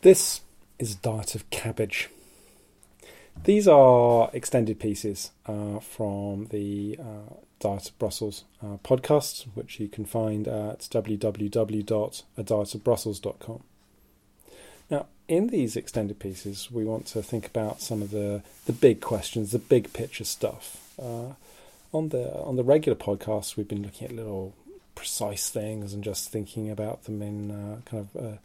This is diet of cabbage. These are extended pieces uh, from the uh, Diet of Brussels uh, podcast, which you can find at www.adietofbrussels.com. Now, in these extended pieces, we want to think about some of the, the big questions, the big picture stuff. Uh, on the on the regular podcast, we've been looking at little precise things and just thinking about them in uh, kind of uh,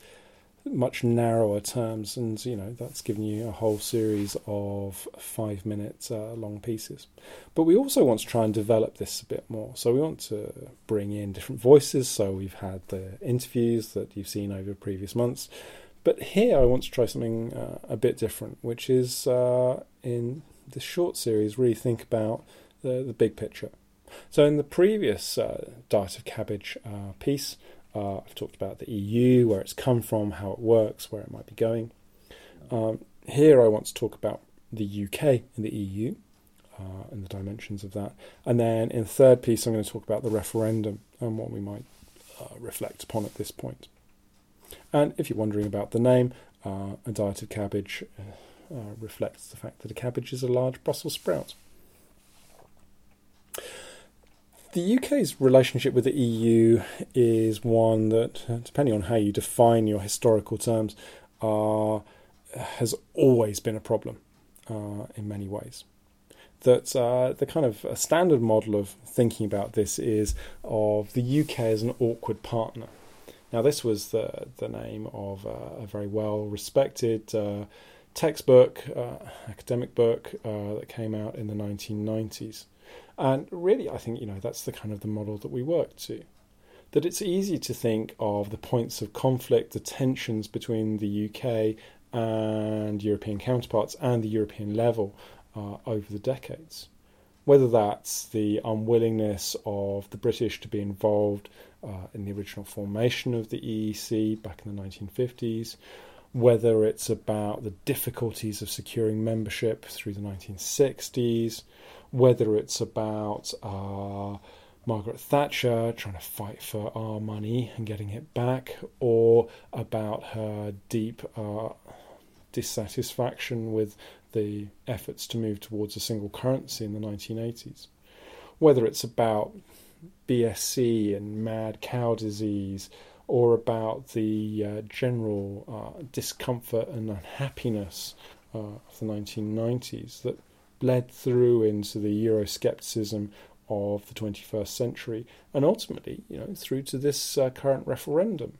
much narrower terms, and you know that's given you a whole series of five minute uh, long pieces. But we also want to try and develop this a bit more. So we want to bring in different voices. So we've had the interviews that you've seen over previous months, but here I want to try something uh, a bit different, which is uh, in this short series really think about the, the big picture. So in the previous uh, Diet of Cabbage uh, piece. Uh, I've talked about the EU, where it's come from, how it works, where it might be going. Um, here, I want to talk about the UK and the EU uh, and the dimensions of that. And then in the third piece, I'm going to talk about the referendum and what we might uh, reflect upon at this point. And if you're wondering about the name, uh, a diet of cabbage uh, reflects the fact that a cabbage is a large Brussels sprout the UK's relationship with the EU is one that, depending on how you define your historical terms, uh, has always been a problem uh, in many ways. That uh, the kind of standard model of thinking about this is of the UK as an awkward partner. Now, this was the the name of a very well respected uh, textbook, uh, academic book uh, that came out in the 1990s. And really, I think, you know, that's the kind of the model that we work to. That it's easy to think of the points of conflict, the tensions between the UK and European counterparts and the European level uh, over the decades. Whether that's the unwillingness of the British to be involved uh, in the original formation of the EEC back in the 1950s, whether it's about the difficulties of securing membership through the 1960s, whether it's about uh, Margaret Thatcher trying to fight for our money and getting it back, or about her deep uh, dissatisfaction with the efforts to move towards a single currency in the 1980s, whether it's about BSE and mad cow disease, or about the uh, general uh, discomfort and unhappiness uh, of the 1990s that bled through into the Euroscepticism of the 21st century, and ultimately, you know, through to this uh, current referendum.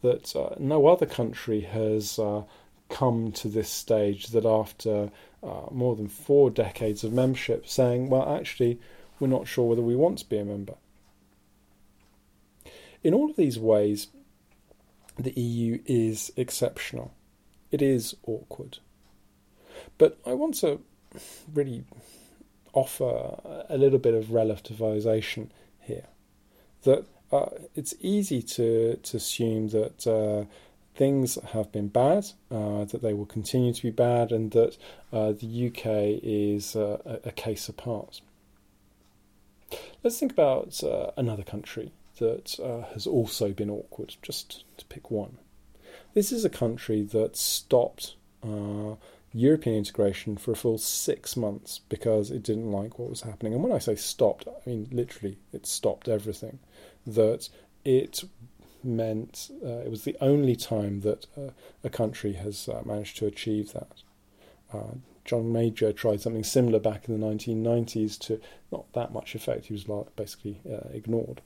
That uh, no other country has uh, come to this stage that after uh, more than four decades of membership, saying, well, actually, we're not sure whether we want to be a member. In all of these ways, the EU is exceptional. It is awkward. But I want to really offer a little bit of relativization here. That uh, it's easy to, to assume that uh, things have been bad, uh, that they will continue to be bad, and that uh, the UK is uh, a, a, case apart. Let's think about uh, another country that has also been awkward, just to pick one. This is a country that stopped European integration for a full six months because it didn't like what was happening. And when I say stopped, I mean literally it stopped everything. That it meant uh, it was the only time that uh, a country has uh, managed to achieve that. Uh, John Major tried something similar back in the 1990s to not that much effect. He was basically uh, ignored.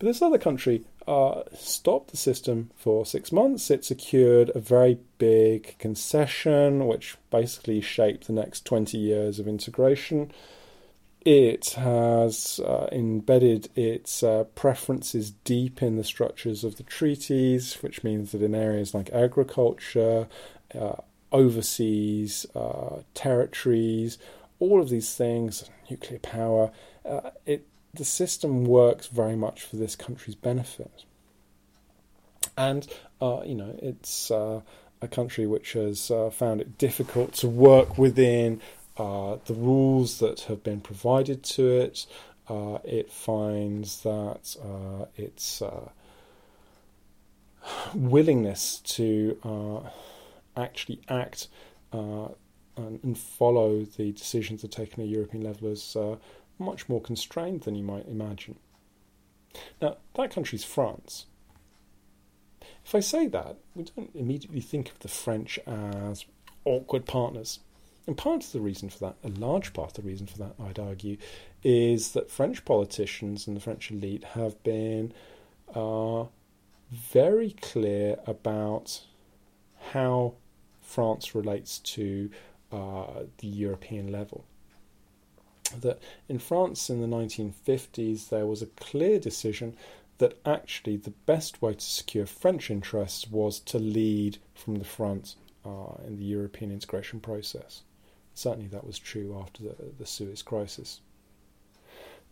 But this other country uh, stopped the system for six months. It secured a very big concession, which basically shaped the next 20 years of integration. It has uh, embedded its uh, preferences deep in the structures of the treaties, which means that in areas like agriculture, uh, overseas uh, territories, all of these things, nuclear power, uh, it the system works very much for this country's benefit. And, uh, you know, it's uh, a country which has uh, found it difficult to work within uh, the rules that have been provided to it. Uh, it finds that uh, it's willingness to actually act and, and, follow the decisions that are taken at European level is much more constrained than you might imagine. Now, that country is France. If I say that, we don't immediately think of the French as awkward partners. And part of the reason for that, a large part of the reason for that, I'd argue, is that French politicians and the French elite have been uh, very clear about how France relates to uh, the European level. That in France in the 1950s, there was a clear decision that actually the best way to secure French interests was to lead from the front uh, in the European integration process. Certainly, that was true after the, the Suez crisis.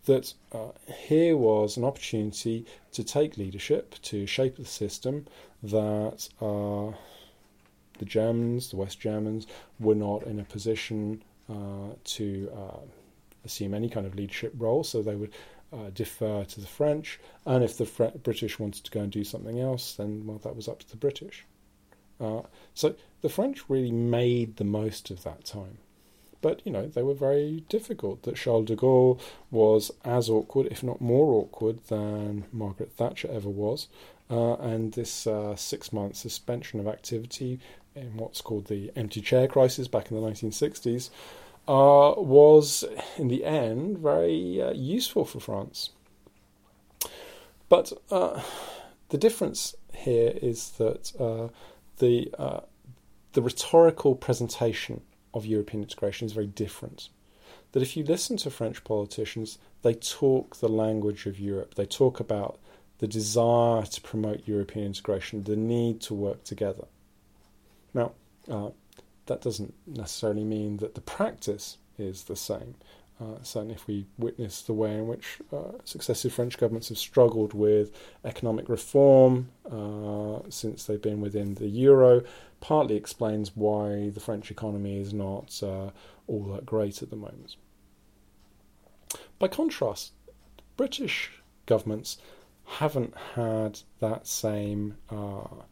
That uh, here was an opportunity to take leadership, to shape the system that uh, the Germans, the West Germans, were not in a position uh, to uh, assume any kind of leadership role, so they would uh, defer to the French. And if the Fre- British wanted to go and do something else, then well, that was up to the British. Uh, so the French really made the most of that time. But, you know, they were very difficult. That Charles de Gaulle was as awkward, if not more awkward, than Margaret Thatcher ever was. Uh, and this uh, six month suspension of activity in what's called the empty chair crisis back in the 1960s uh, was, in the end, very uh, useful for France. But uh, the difference here is that uh, the uh, the rhetorical presentation of European integration is very different. That if you listen to French politicians, they talk the language of Europe. They talk about the desire to promote European integration, the need to work together. Now, uh, that doesn't necessarily mean that the practice is the same. Uh, certainly, if we witness the way in which uh, successive French governments have struggled with economic reform uh, since they've been within the euro, partly explains why the French economy is not uh, all that great at the moment. By contrast, British governments haven't had that same uh,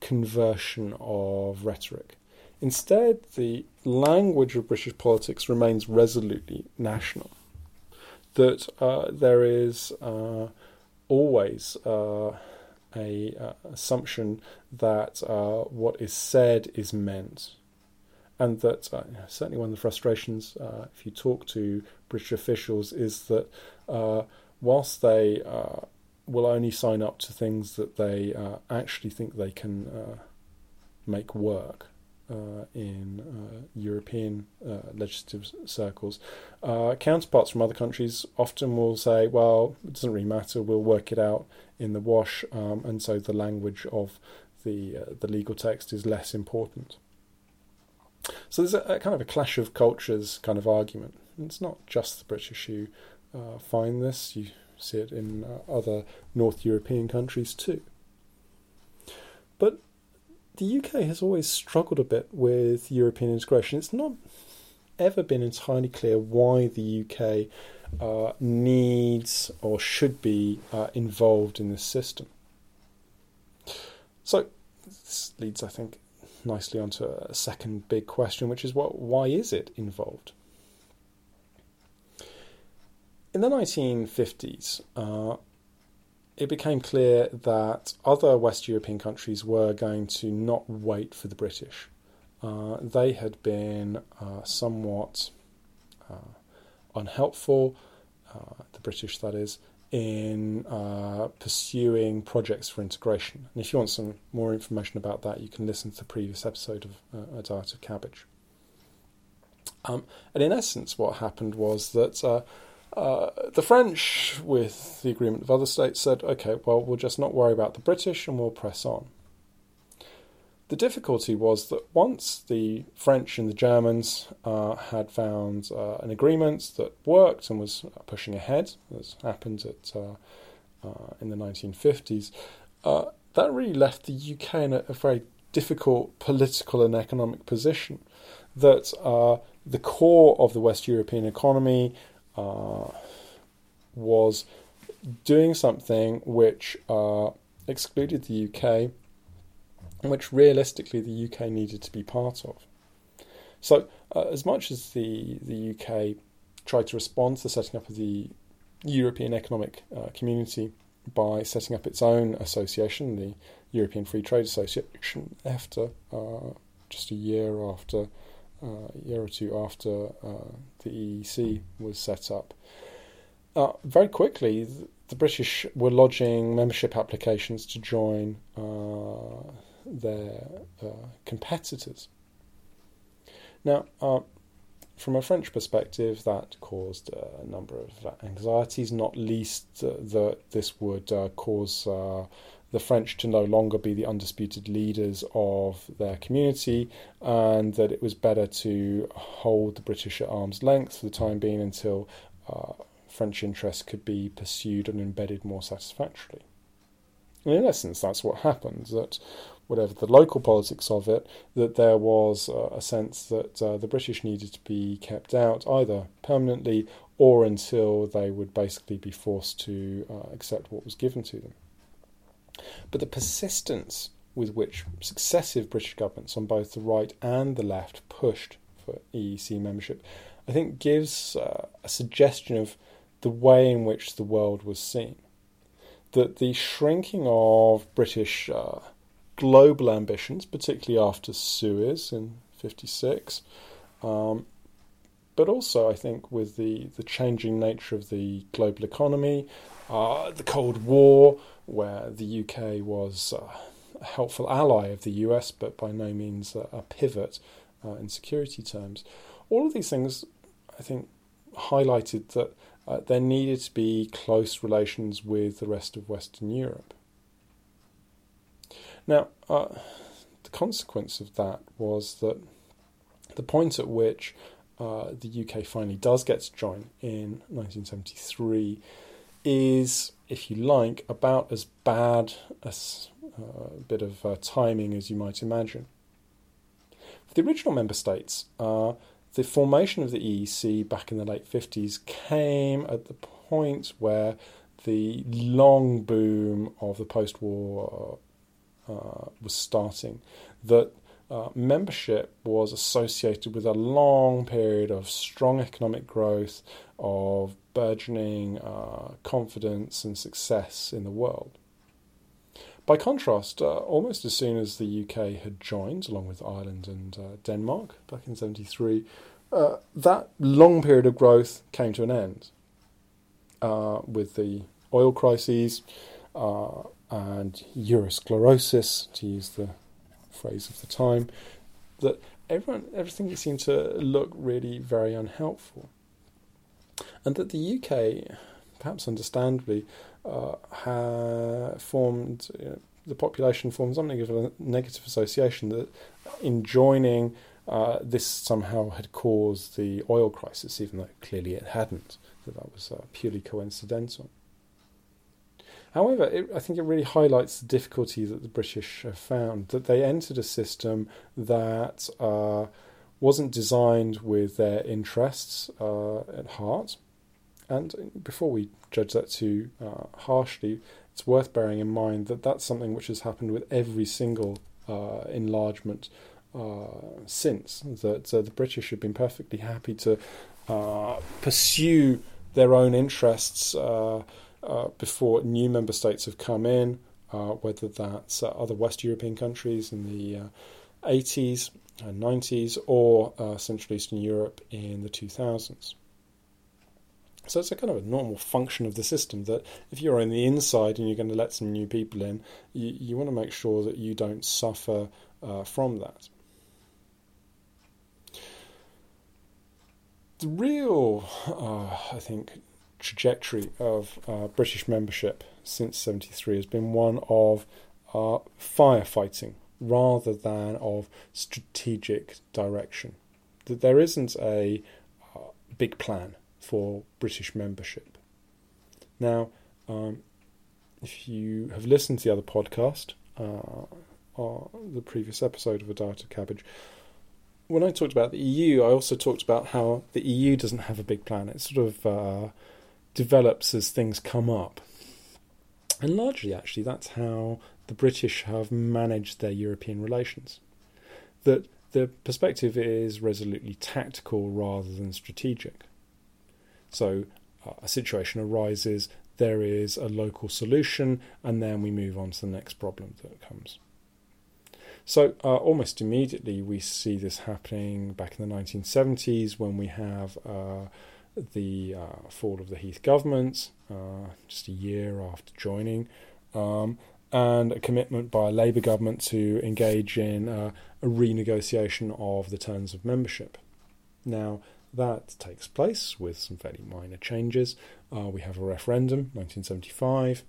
conversion of rhetoric. Instead, the language of British politics remains resolutely national. That uh, there is uh, always uh, a uh, assumption that uh, what is said is meant, and that uh, certainly one of the frustrations, if you talk to British officials, is that whilst they will only sign up to things that they actually think they can make work in uh, European uh, legislative circles. Uh, counterparts from other countries often will say, well, it doesn't really matter, we'll work it out in the wash, um, and so the language of the, uh, the legal text is less important. So there's a, a, kind of a clash of cultures kind of argument. And it's not just the British who uh, find this, you see it in other North European countries too. But the UK has always struggled a bit with European integration. It's not ever been entirely clear why the UK uh, needs or should be uh, involved in this system. So this leads, I think, nicely onto a second big question, which is what? Why is it involved? In the 1950s, uh, it became clear that other West European countries were going to not wait for the British. Uh, they had been uh, somewhat uh, unhelpful, uh, the British that is, in uh, pursuing projects for integration. And if you want some more information about that, you can listen to the previous episode of uh, A Diet of Cabbage. Um, and in essence, what happened was that uh, the French, with the agreement of other states, said, okay, well, we'll just not worry about the British and we'll press on. The difficulty was that once the French and the Germans uh, had found uh, an agreement that worked and was pushing ahead, as happened at, uh, uh, in the 1950s, that really left the UK in a, a, very difficult political and economic position. That the core of the West European economy uh, was doing something which uh, excluded the UK, which realistically the UK needed to be part of. So, uh, as much as the the UK tried to respond to the setting up of the European Economic uh, Community by setting up its own association, the European Free Trade Association, after uh, just a year after, a year or two after uh, the EEC was set up. Uh, very quickly, the, British were lodging membership applications to join uh, their competitors. Now, from a French perspective, that caused a number of anxieties, not least that this would uh, cause uh, the French to no longer be the undisputed leaders of their community, and that it was better to hold the British at arm's length for the time being until uh, French interests could be pursued and embedded more satisfactorily. And in essence, that's what happened. That whatever the local politics of it, that there was uh, a sense that uh, the British needed to be kept out either permanently or until they would basically be forced to uh, accept what was given to them. But the persistence with which successive British governments on both the right and the left pushed for EEC membership, I think gives uh, a suggestion of the way in which the world was seen. That the shrinking of British uh, global ambitions, particularly after Suez in '56. Um, but also, I think, with the, the changing nature of the global economy, uh, the Cold War, where the UK was uh, a helpful ally of the US, but by no means a, pivot uh, in security terms. All of these things, I think, highlighted that uh, there needed to be close relations with the rest of Western Europe. Now, uh, the consequence of that was that the point at which uh, the UK finally does get to join in 1973 is, if you like, about as bad a uh, bit of uh, timing as you might imagine. For the original member states, uh, the formation of the EEC back in the late 50s came at the point where the long boom of the post war uh, was starting, that uh, membership was associated with a long period of strong economic growth, of burgeoning uh, confidence and success in the world. By contrast, uh, almost as soon as the UK had joined, along with Ireland and uh, Denmark back in 73, uh, that long period of growth came to an end with the oil crises, and eurosclerosis, to use the phrase of the time, that everyone, everything seemed to look really very unhelpful. And that the UK, perhaps understandably, uh, formed, you know, the population formed something of a negative association that in joining uh, this somehow had caused the oil crisis, even though clearly it hadn't, that that was uh, purely coincidental. However, it, I think it really highlights the difficulty that the British have found that they entered a system that uh, wasn't designed with their interests uh, at heart. And before we judge that too uh, harshly, it's worth bearing in mind that that's something which has happened with every single uh, enlargement uh, since. That uh, the British have been perfectly happy to pursue their own interests uh, before new member states have come in, uh, whether that's uh, other West European countries in the 80s and 90s or Central Eastern Europe in the 2000s. So it's a kind of a normal function of the system that if you're on the inside and you're going to let some new people in, you, you want to make sure that you don't suffer uh, from that. The real, uh, I think, trajectory of uh, British membership since 73 has been one of uh, firefighting rather than of strategic direction. That there isn't a uh, big plan for British membership. Now, um, if you have listened to the other podcast, uh, or the previous episode of A Diet of Cabbage, when I talked about the EU, I also talked about how the EU doesn't have a big plan. It's sort of uh, develops as things come up. And largely, actually, that's how the British have managed their European relations. That the perspective is resolutely tactical rather than strategic. So uh, a situation arises, there is a local solution, and then we move on to the next problem that comes. So, uh, almost immediately, we see this happening back in the 1970s when we have uh, the uh, fall of the Heath government, uh, just a year after joining, um, and a commitment by a Labour government to engage in uh, a renegotiation of the terms of membership. Now, that takes place with some fairly minor changes. Uh, we have a referendum, 1975,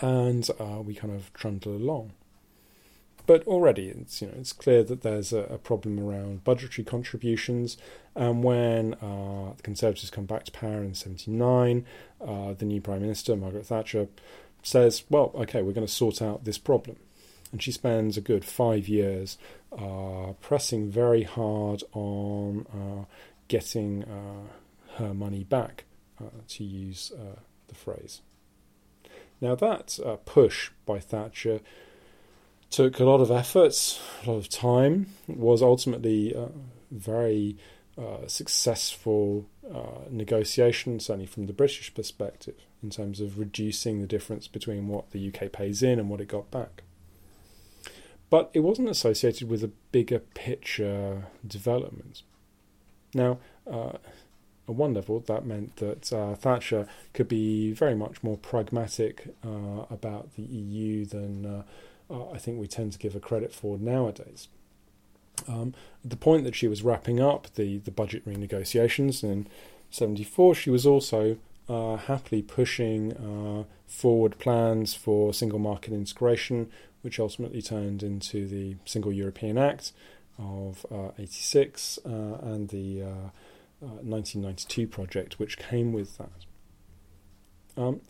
and uh, we kind of trundle along. But already, it's you know it's clear that there's a, a problem around budgetary contributions. And when uh, the Conservatives come back to power in '79, uh, the new Prime Minister Margaret Thatcher says, "Well, okay, we're going to sort out this problem." And she spends a good five years uh, pressing very hard on uh, getting uh, her money back, uh, to use the phrase. Now, that push by Thatcher took a lot of effort, a lot of time, was ultimately uh, very uh, successful uh, negotiation, certainly from the British perspective, in terms of reducing the difference between what the UK pays in and what it got back. But it wasn't associated with a bigger picture development. Now, uh, at one level, that meant that uh, Thatcher could be very much more pragmatic uh, about the EU than uh, I think we tend to give her credit for nowadays. Um, at the point that she was wrapping up the, the budget renegotiations in 74, she was also uh, happily pushing uh, forward plans for single market integration, which ultimately turned into the Single European Act of uh, 86 uh, and the 1992 uh, project, which came with that. Um,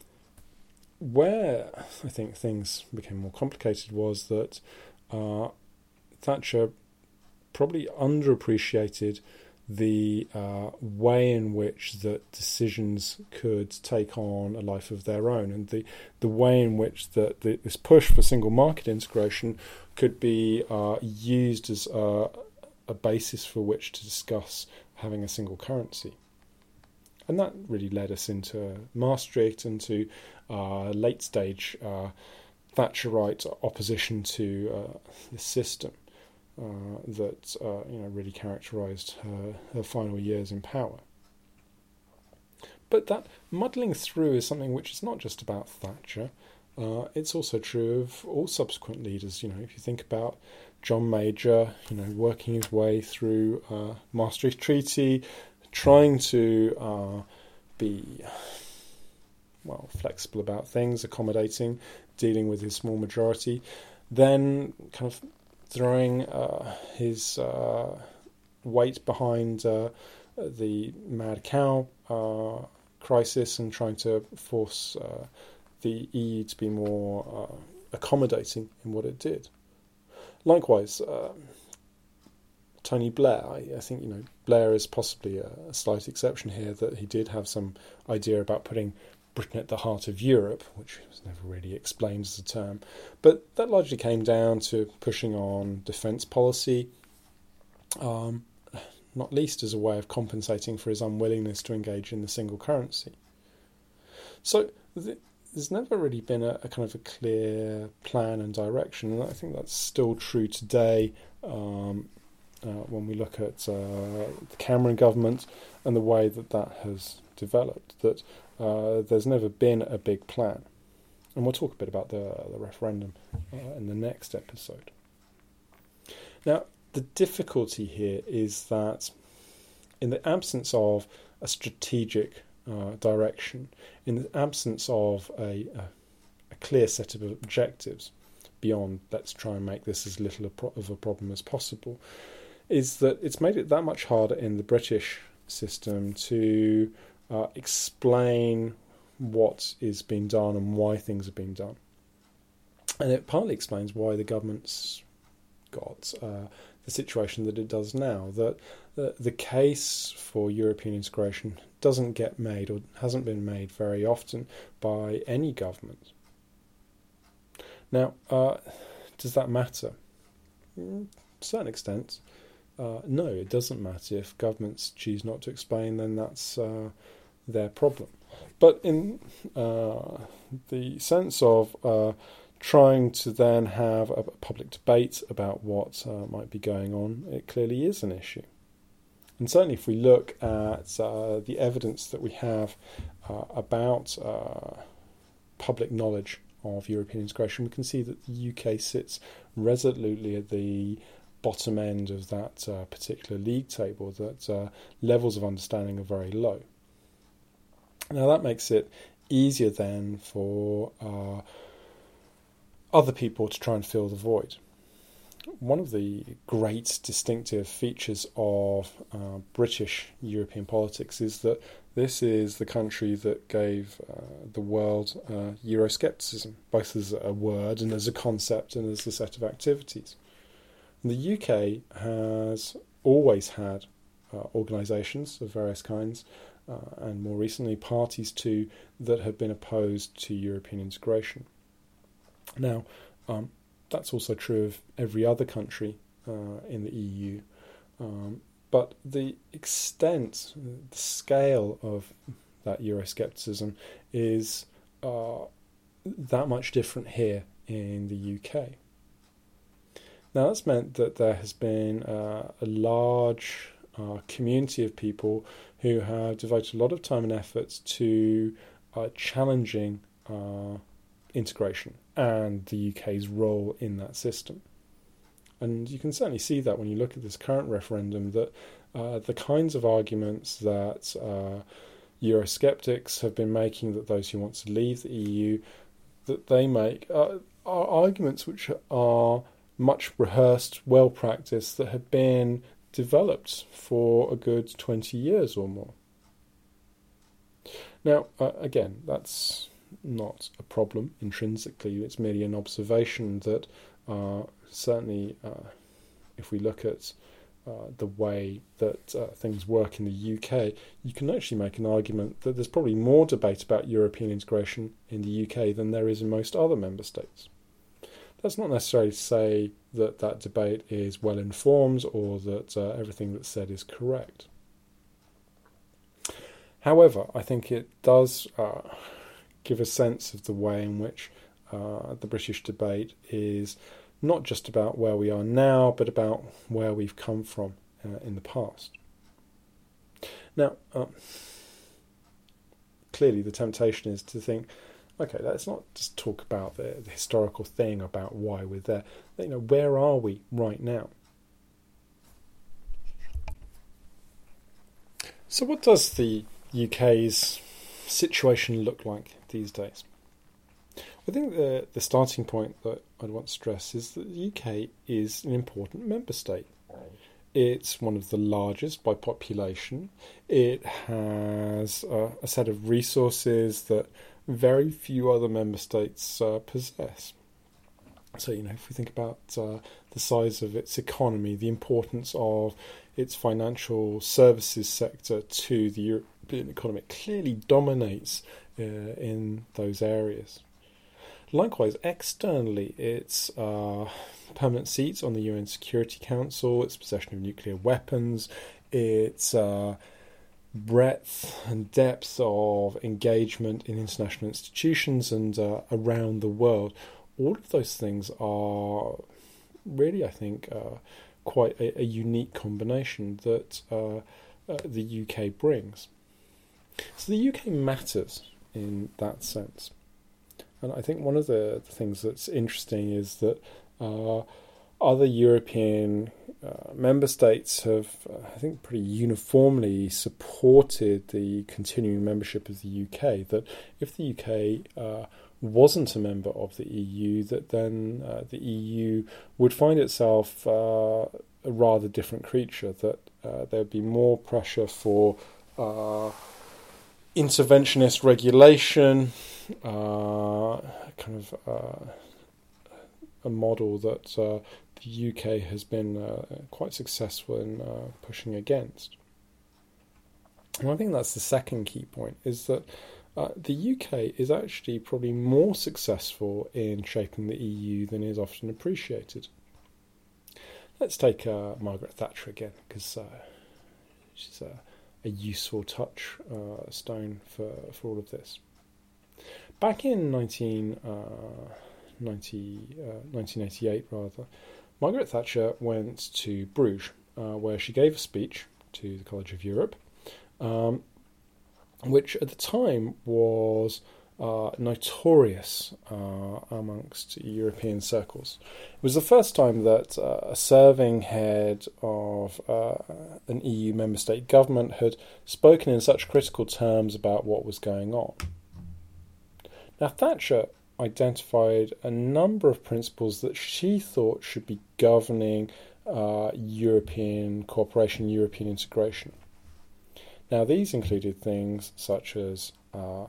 where I think things became more complicated was that uh, Thatcher probably underappreciated the uh, way in which that decisions could take on a life of their own, and the the way in which that this push for single market integration could be uh, used as a, a basis for which to discuss having a single currency. And that really led us into Maastricht and to late stage uh, Thatcherite opposition to uh, the system uh, that uh, you know really characterised her, her final years in power. But that muddling through is something which is not just about Thatcher. Uh, it's also true of all subsequent leaders. You know, if you think about John Major, you know, working his way through uh, Maastricht Treaty, trying to uh, be well flexible about things, accommodating, dealing with his small majority, then kind of throwing uh, his uh, weight behind uh, the mad cow uh, crisis and trying to force uh, the EU to be more uh, accommodating in what it did. Likewise, Tony Blair, I, I, think you know Blair is possibly a, a, slight exception here. That he did have some idea about putting Britain at the heart of Europe, which was never really explained as a term, but that largely came down to pushing on defence policy, um, not least as a way of compensating for his unwillingness to engage in the single currency. So th- there's never really been a, a, kind of a clear plan and direction, and I think that's still true today. Um, uh, when we look at uh, the Cameron government and the way that that has developed, that uh, there's never been a big plan. And we'll talk a bit about the, the referendum uh, in the next episode. Now, the difficulty here is that in the absence of a strategic uh, direction, in the absence of a, a, a, clear set of objectives beyond let's try and make this as little of a problem as possible, is that it's made it that much harder in the British system to uh, explain what is being done and why things are being done. And it partly explains why the government's got uh, the situation that it does now. That uh, the case for European integration doesn't get made or hasn't been made very often by any government. Now, uh, does that matter? Mm, to a certain extent, uh, no, it doesn't matter. If governments choose not to explain, then that's uh, their problem. But in uh, the sense of uh, trying to then have a public debate about what uh, might be going on, it clearly is an issue. And certainly, if we look at uh, the evidence that we have uh, about uh, public knowledge of European integration, we can see that the UK sits resolutely at the bottom end of that particular league table, that levels of understanding are very low. Now, that makes it easier then for uh, other people to try and fill the void one of the great distinctive features of uh, British European politics is that this is the country that gave uh, the world uh, Euroscepticism, both as a word and as a concept and as a set of activities. And the UK has always had uh, organisations of various kinds, and more recently parties too, that have been opposed to European integration. Now, um, that's also true of every other country uh, in the EU. Um, but the extent, the scale of that Euroscepticism is uh, that much different here in the UK. Now, that's meant that there has been uh, a large uh, community of people who have devoted a lot of time and effort to uh, challenging uh, integration and the UK's role in that system. And you can certainly see that when you look at this current referendum, that uh, the kinds of arguments that uh, Eurosceptics have been making, that those who want to leave the EU, that they make, uh, are arguments which are much rehearsed, well practiced, that have been developed for a good 20 years or more. Now, uh, again, that's not a problem intrinsically. It's merely an observation that uh, certainly, uh, if we look at uh, the way that uh, things work in the UK, you can actually make an argument that there's probably more debate about European integration in the UK than there is in most other member states. That's not necessarily to say that that debate is well informed or that uh, everything that's said is correct. However, I think it does uh, give a sense of the way in which uh, the British debate is not just about where we are now, but about where we've come from uh, in the past. Now, um, clearly, the temptation is to think, okay, let's not just talk about the, the historical thing about why we're there. You know, where are we right now? So, what does the UK's situation look like these days? I think the the starting point that I'd want to stress is that the UK is an important member state. It's one of the largest by population. It has a, a set of resources that very few other member states uh, possess. So, you know, if we think about uh, the size of its economy, the importance of its financial services sector to the European economy, it clearly dominates uh, in those areas. Likewise, externally, its uh, permanent seats on the UN Security Council, its possession of nuclear weapons, its uh, breadth and depth of engagement in international institutions and uh, around the world, all of those things are really, I think, uh, quite a, a, unique combination that uh, uh, the UK brings. So the UK matters in that sense. And I think one of the, the things that's interesting is that uh, other European uh, member states have, uh, I think, pretty uniformly supported the continuing membership of the UK. That if the UK uh, wasn't a member of the EU, that then uh, the EU would find itself a rather different creature. That there would be more pressure for interventionist regulation, kind of a model that uh, the UK has been uh, quite successful in uh, pushing against. And I think that's the second key point is that uh, the UK is actually probably more successful in shaping the EU than is often appreciated. Let's take uh, Margaret Thatcher again, because uh, she's a, a useful touch uh, stone for, for all of this. Back in 19, 19, 1988, rather, Margaret Thatcher went to Bruges, uh, where she gave a speech to the College of Europe, um, which at the time was uh, notorious uh, amongst European circles. It was the first time that uh, a serving head of uh, an EU member state government had spoken in such critical terms about what was going on. Now, Thatcher identified a number of principles that she thought should be governing uh, European cooperation, European integration. Now, these included things such as uh,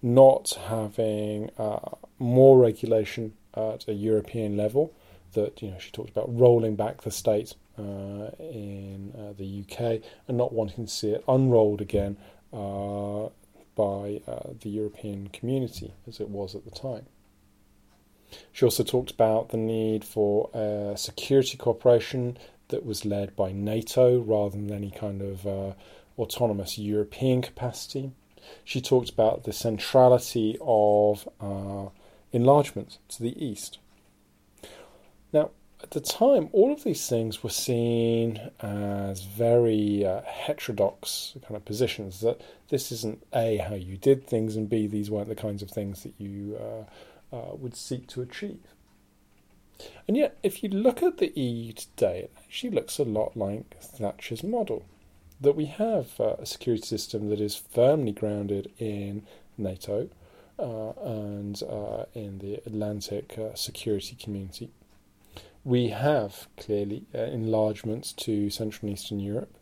not having uh, more regulation at a European level. That you know, she talked about rolling back the state uh, in uh, the UK and not wanting to see it unrolled again uh, by uh, the European community as it was at the time. She also talked about the need for a security cooperation that was led by NATO rather than any kind of uh, autonomous European capacity. She talked about the centrality of uh, enlargement to the east. At the time, all of these things were seen as very uh, heterodox kind of positions. That this isn't a how you did things, and b these weren't the kinds of things that you uh, uh, would seek to achieve. And yet, if you look at the EU today, it actually looks a lot like Thatcher's model. That we have uh, a security system that is firmly grounded in NATO uh, and uh, in the Atlantic security community we have clearly uh, enlargements to Central and Eastern Europe.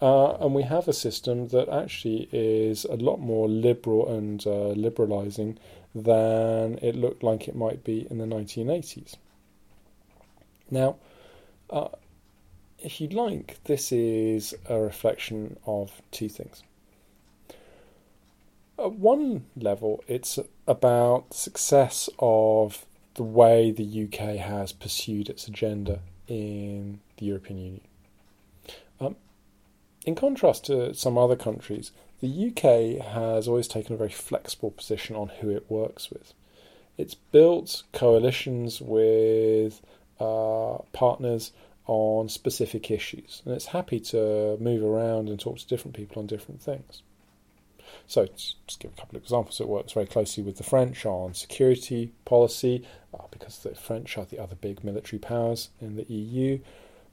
Uh, and we have a system that actually is a lot more liberal and uh, liberalising than it looked like it might be in the 1980s. Now, uh, if you'd like, this is a reflection of two things. At one level, it's about success of the way the UK has pursued its agenda in the European Union. Um, in contrast to some other countries, the UK has always taken a very flexible position on who it works with. It's built coalitions with uh, partners on specific issues, and it's happy to move around and talk to different people on different things. So, just give a couple of examples. It works very closely with the French on security policy, uh, because the French are the other big military powers in the EU.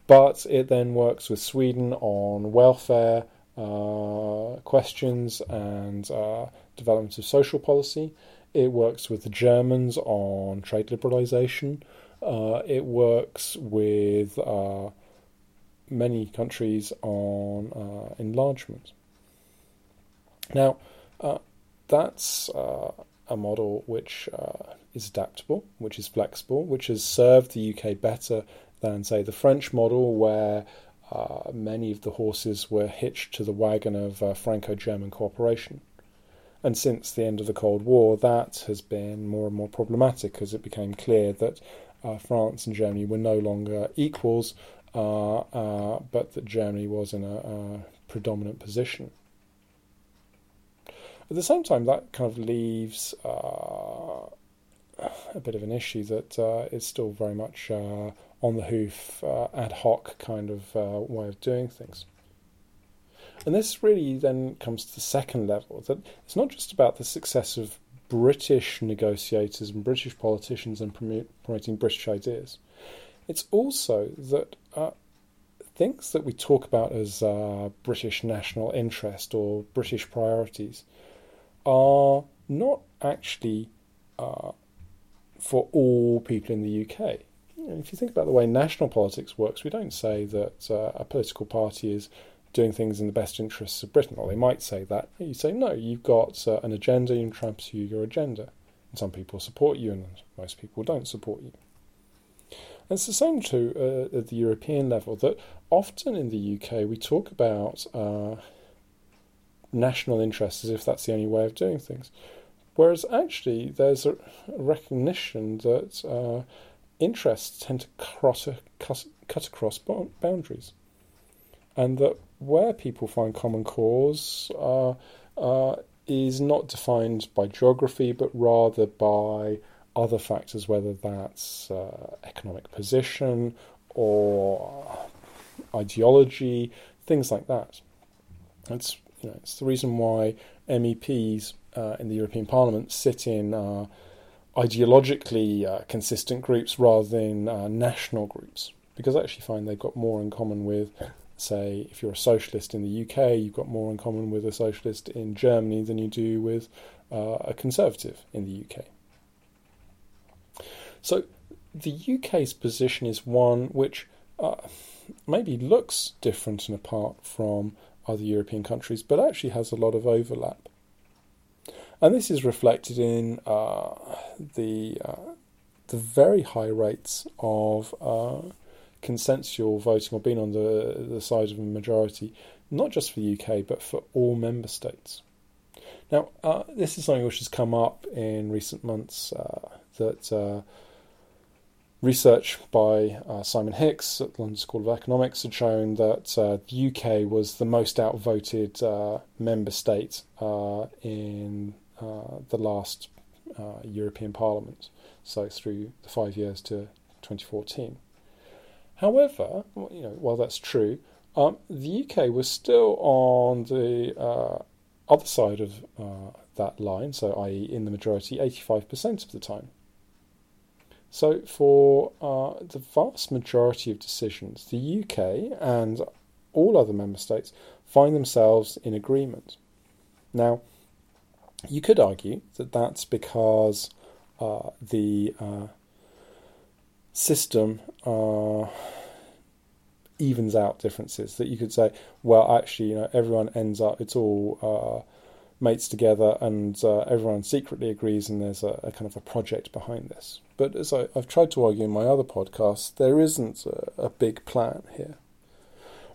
But it then works with Sweden on welfare uh, questions and uh, development of social policy. It works with the Germans on trade liberalisation. Uh, it works with uh, many countries on uh, enlargement. Now, uh, that's uh, a model which uh, is adaptable, which is flexible, which has served the UK better than, say, the French model, where uh, many of the horses were hitched to the wagon of uh, Franco German cooperation. And since the end of the Cold War, that has been more and more problematic as it became clear that uh, France and Germany were no longer equals, but that Germany was in a, a predominant position. At the same time, that kind of leaves uh, a bit of an issue that uh, is still very much uh, on the hoof, uh, ad hoc kind of uh, way of doing things. And this really then comes to the second level that it's not just about the success of British negotiators and British politicians and promoting British ideas. It's also that uh, things that we talk about as uh, British national interest or British priorities are not actually uh, for all people in the UK. if you think about the way national politics works, we don't say that uh, a political party is doing things in the best interests of Britain, or they might say that. You say, no, you've got uh, an agenda, you try and pursue your agenda. And some people support you, and most people don't support you. And it's the same too uh, at the European level, that often in the UK we talk about uh, national interests as if that's the only way of doing things. Whereas actually, there's a recognition that uh, interests tend to cross, cut, cut across boundaries, and that where people find common cause uh, uh, is not defined by geography, but rather by other factors, whether that's uh, economic position or ideology, things like that. It's you know it's the reason why MEPs uh, in the European Parliament sit in uh, ideologically uh, consistent groups rather than uh, national groups, because I actually find they've got more in common with say, if you're a socialist in the UK, you've got more in common with a socialist in Germany than you do with uh, a conservative in the UK. So the UK's position is one which uh, maybe looks different and apart from other European countries, but actually has a lot of overlap. And this is reflected in uh, the uh, the very high rates of uh, consensual voting or being on the, the side of a majority, not just for the UK, but for all member states. Now, uh, this is something which has come up in recent months uh, that uh, research by uh, Simon Hix at the London School of Economics had shown that uh, the UK was the most outvoted uh, member state in the last European Parliament, so through the five years to 2014. However, you know, while that's true, um, the UK was still on the uh, other side of uh, that line, so i.e., in the majority, 85% of the time. So, for uh, the vast majority of decisions, the UK and all other member states find themselves in agreement. Now, you could argue that that's because uh, the uh, system uh, evens out differences. That you could say, well, actually, you know, everyone ends up, it's all uh, mates together, and uh, everyone secretly agrees, and there's a, a, kind of a project behind this. But as I, have tried to argue in my other podcasts, there isn't a, a big plan here.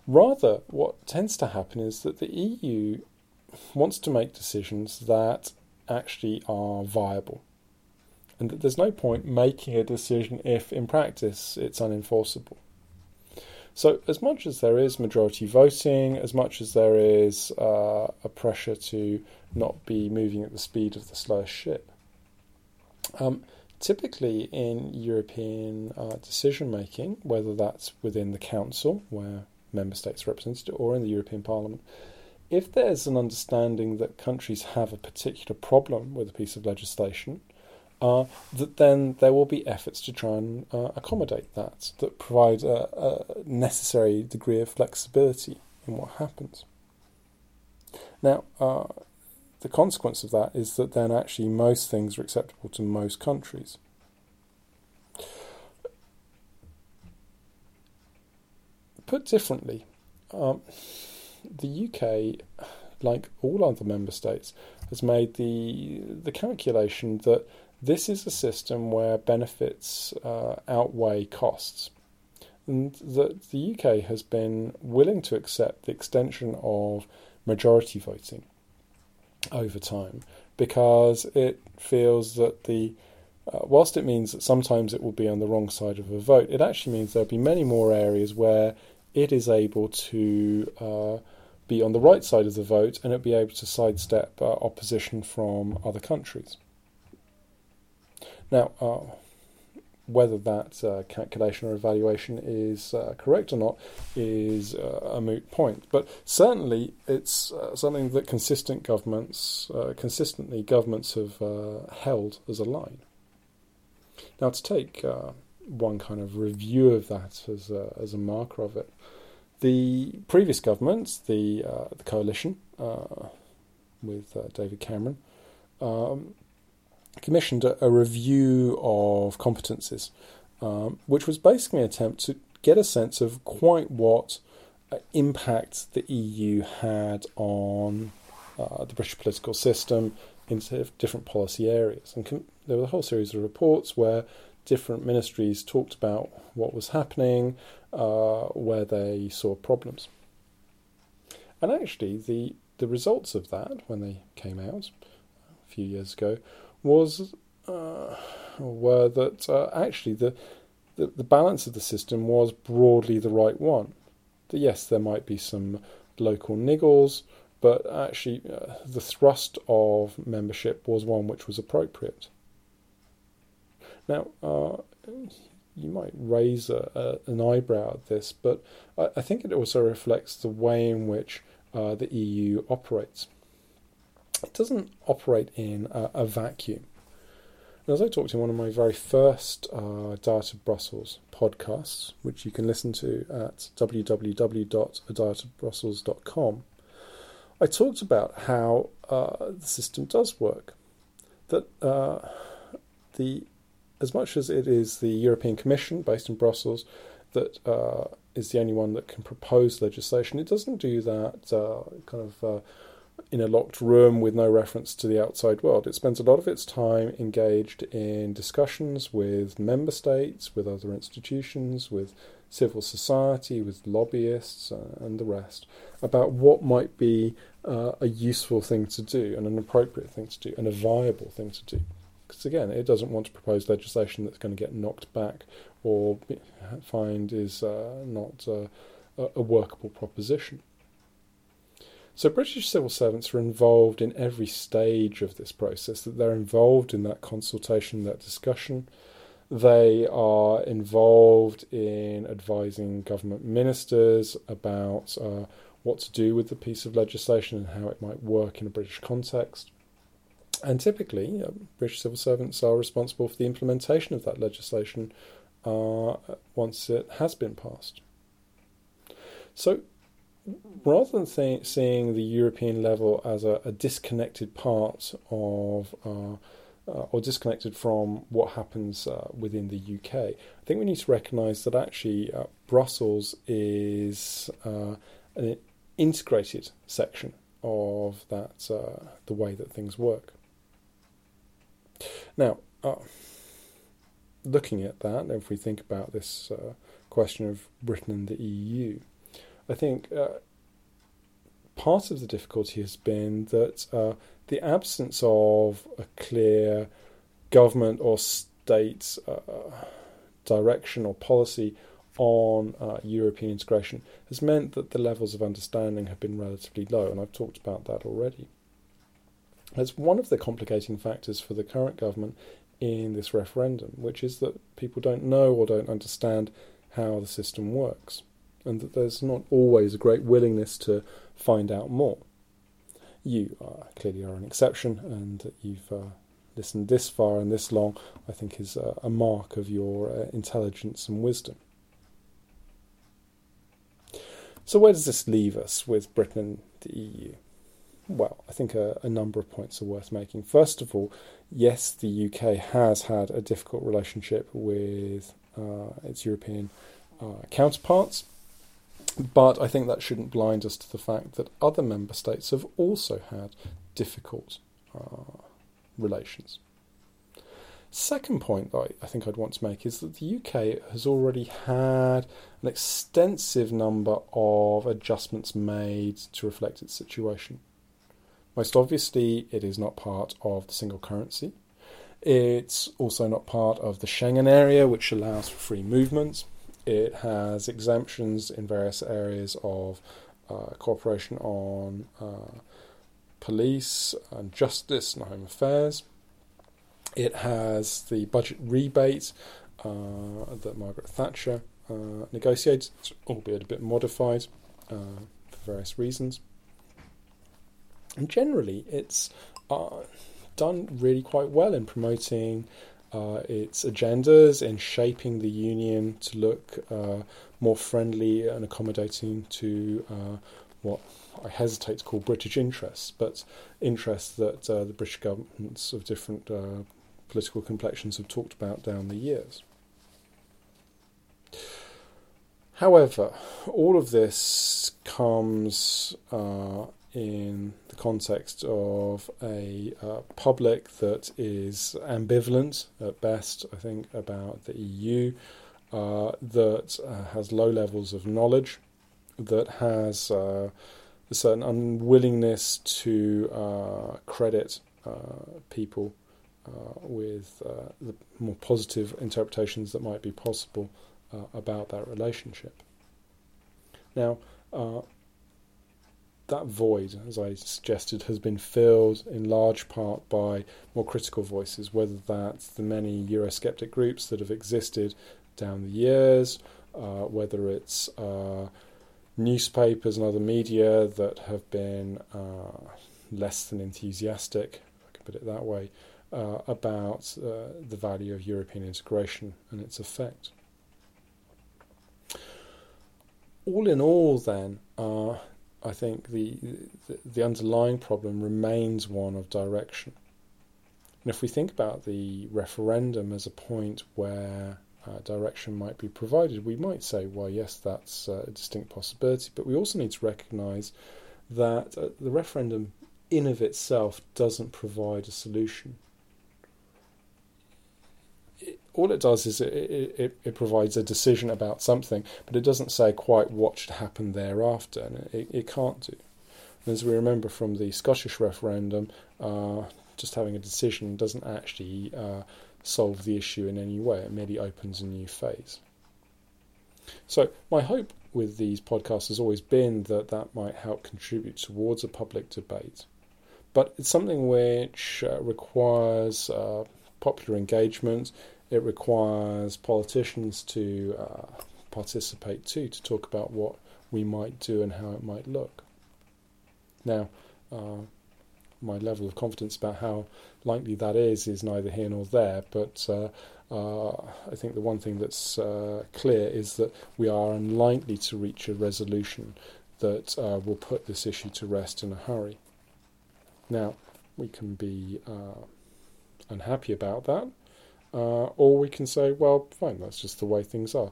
Rather, what tends to happen is that the EU wants to make decisions that actually are viable and that there's no point making a decision if in practice it's unenforceable. So, as much as there is majority voting, as much as there is uh, a pressure to not be moving at the speed of the slowest ship, um, typically in European uh, decision making, whether that's within the Council, where member states are represented, or in the European Parliament, if there's an understanding that countries have a particular problem with a piece of legislation, uh, that then there will be efforts to try and uh, accommodate that, that provide a, a, necessary degree of flexibility in what happens. Now, uh, the consequence of that is that then actually most things are acceptable to most countries. Put differently, um, the UK, like all other member states, has made the the calculation that this is a system where benefits uh, outweigh costs. And the, the UK has been willing to accept the extension of majority voting over time because it feels that the uh, whilst it means that sometimes it will be on the wrong side of a vote, it actually means there'll be many more areas where it is able to uh, be on the right side of the vote and it'll be able to sidestep uh, opposition from other countries. Now, uh, whether that uh, calculation or evaluation is uh, correct or not is uh, a moot point. But certainly, it's uh, something that consistent governments, consistently governments have held as a line. Now, to take one kind of review of that as a, as a marker of it, the previous governments, the the coalition with David Cameron. Um, commissioned a, a review of competences, um, which was basically an attempt to get a sense of quite what uh, impact the EU had on uh, the British political system in different policy areas. And com- there was a whole series of reports where different ministries talked about what was happening, uh, where they saw problems. And actually, the the results of that, when they came out a few years ago, was uh, were that uh, actually the, the, the balance of the system was broadly the right one. That yes, there might be some local niggles, but actually uh, the thrust of membership was one which was appropriate. Now, uh, you might raise a, a, an eyebrow at this, but I, I, think it also reflects the way in which uh, the EU operates. It doesn't operate in a, a vacuum. as I talked in one of my very first uh, Diet of Brussels podcasts, which you can listen to at www.adietofbrussels.com, I talked about how uh, the system does work. That uh, the as much as it is the European Commission based in Brussels that uh, is the only one that can propose legislation, it doesn't do that uh, kind of uh, in a locked room with no reference to the outside world. It spends a lot of its time engaged in discussions with member states, with other institutions, with civil society, with lobbyists, uh, and the rest about what might be uh, a useful thing to do and an appropriate thing to do and a viable thing to do because again, it doesn't want to propose legislation that's going to get knocked back or find is uh, not uh, a workable proposition. So British civil servants are involved in every stage of this process. That they're involved in that consultation, that discussion. They are involved in advising government ministers about uh, what to do with the piece of legislation and how it might work in a British context. And typically, uh, British civil servants are responsible for the implementation of that legislation uh, once it has been passed. So, rather than th- seeing the European level as a, a disconnected part of uh, uh, or disconnected from what happens uh, within the UK, I think we need to recognise that actually uh, Brussels is uh, an integrated section of that uh, the way that things work. Now, looking at that, if we think about this question of Britain and the EU, I think uh, part of the difficulty has been that uh, the absence of a clear government or state uh, direction or policy on uh, European integration has meant that the levels of understanding have been relatively low, and I've talked about that already. That's one of the complicating factors for the current government in this referendum, which is that people don't know or don't understand how the system works, and that there's not always a great willingness to find out more. You are, clearly are an exception, and that you've uh, listened this far and this long, I think, is a, a mark of your uh, intelligence and wisdom. So, where does this leave us with Britain and the EU? well, I think a, a, number of points are worth making. First of all, yes, the UK has had a difficult relationship with uh, its European uh, counterparts, but I think that shouldn't blind us to the fact that other member states have also had difficult uh, relations. Second point that I, think I'd want to make is that the UK has already had an extensive number of adjustments made to reflect its situation. Most obviously, it is not part of the single currency. It's also not part of the Schengen area, which allows for free movement. It has exemptions in various areas of uh, cooperation on uh, police and justice and home affairs. It has the budget rebate uh, that Margaret Thatcher uh, negotiated, albeit a bit modified uh, for various reasons. And generally, it's uh, done really quite well in promoting uh, its agendas, in shaping the union to look uh, more friendly and accommodating to uh, what I hesitate to call British interests, but interests that uh, the British governments of different uh, political complexions have talked about down the years. However, all of this comes uh, in the context of a uh, public that is ambivalent at best, I think, about the EU, uh, that uh, has low levels of knowledge, that has uh, a certain unwillingness to uh, credit uh, people with the more positive interpretations that might be possible about that relationship. Now, that void, as I suggested, has been filled in large part by more critical voices, whether that's the many Eurosceptic groups that have existed down the years, uh, whether it's uh, newspapers and other media that have been uh, less than enthusiastic, if I can put it that way, uh, about uh, the value of European integration and its effect. All in all, then, uh, I think the, the, the underlying problem remains one of direction. And if we think about the referendum as a point where uh, direction might be provided, we might say, well, yes, that's uh, a distinct possibility, but we also need to recognise that uh, the referendum in of itself doesn't provide a solution all it does is it, it, it, provides a decision about something, but it doesn't say quite what should happen thereafter, and it, it can't do. And as we remember from the Scottish referendum, uh, just having a decision doesn't actually uh, solve the issue in any way, it merely opens a new phase. So, my hope with these podcasts has always been that that might help contribute towards a public debate. But it's something which uh, requires uh, popular engagement, it requires politicians to uh, participate too, to talk about what we might do and how it might look. Now, uh, my level of confidence about how likely that is is neither here nor there, but uh, uh I think the one thing that's uh, clear is that we are unlikely to reach a resolution that uh, will put this issue to rest in a hurry. Now, we can be unhappy about that. Uh, or we can say, well, fine, that's just the way things are.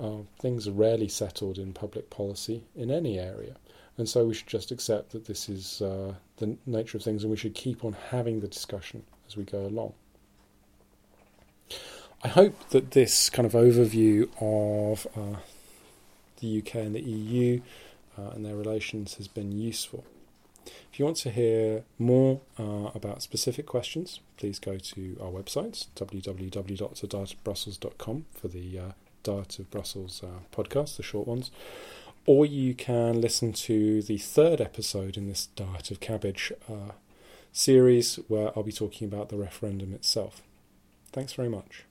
Uh, things are rarely settled in public policy in any area. And so we should just accept that this is uh, the nature of things and we should keep on having the discussion as we go along. I hope that this kind of overview of uh, the UK and the EU uh, and their relations has been useful. If you want to hear more uh, about specific questions, please go to our website, www.thedietofbrussels.com, for the uh, Diet of Brussels uh, podcast, the short ones. Or you can listen to the third episode in this Diet of Cabbage uh, series, where I'll be talking about the referendum itself. Thanks very much.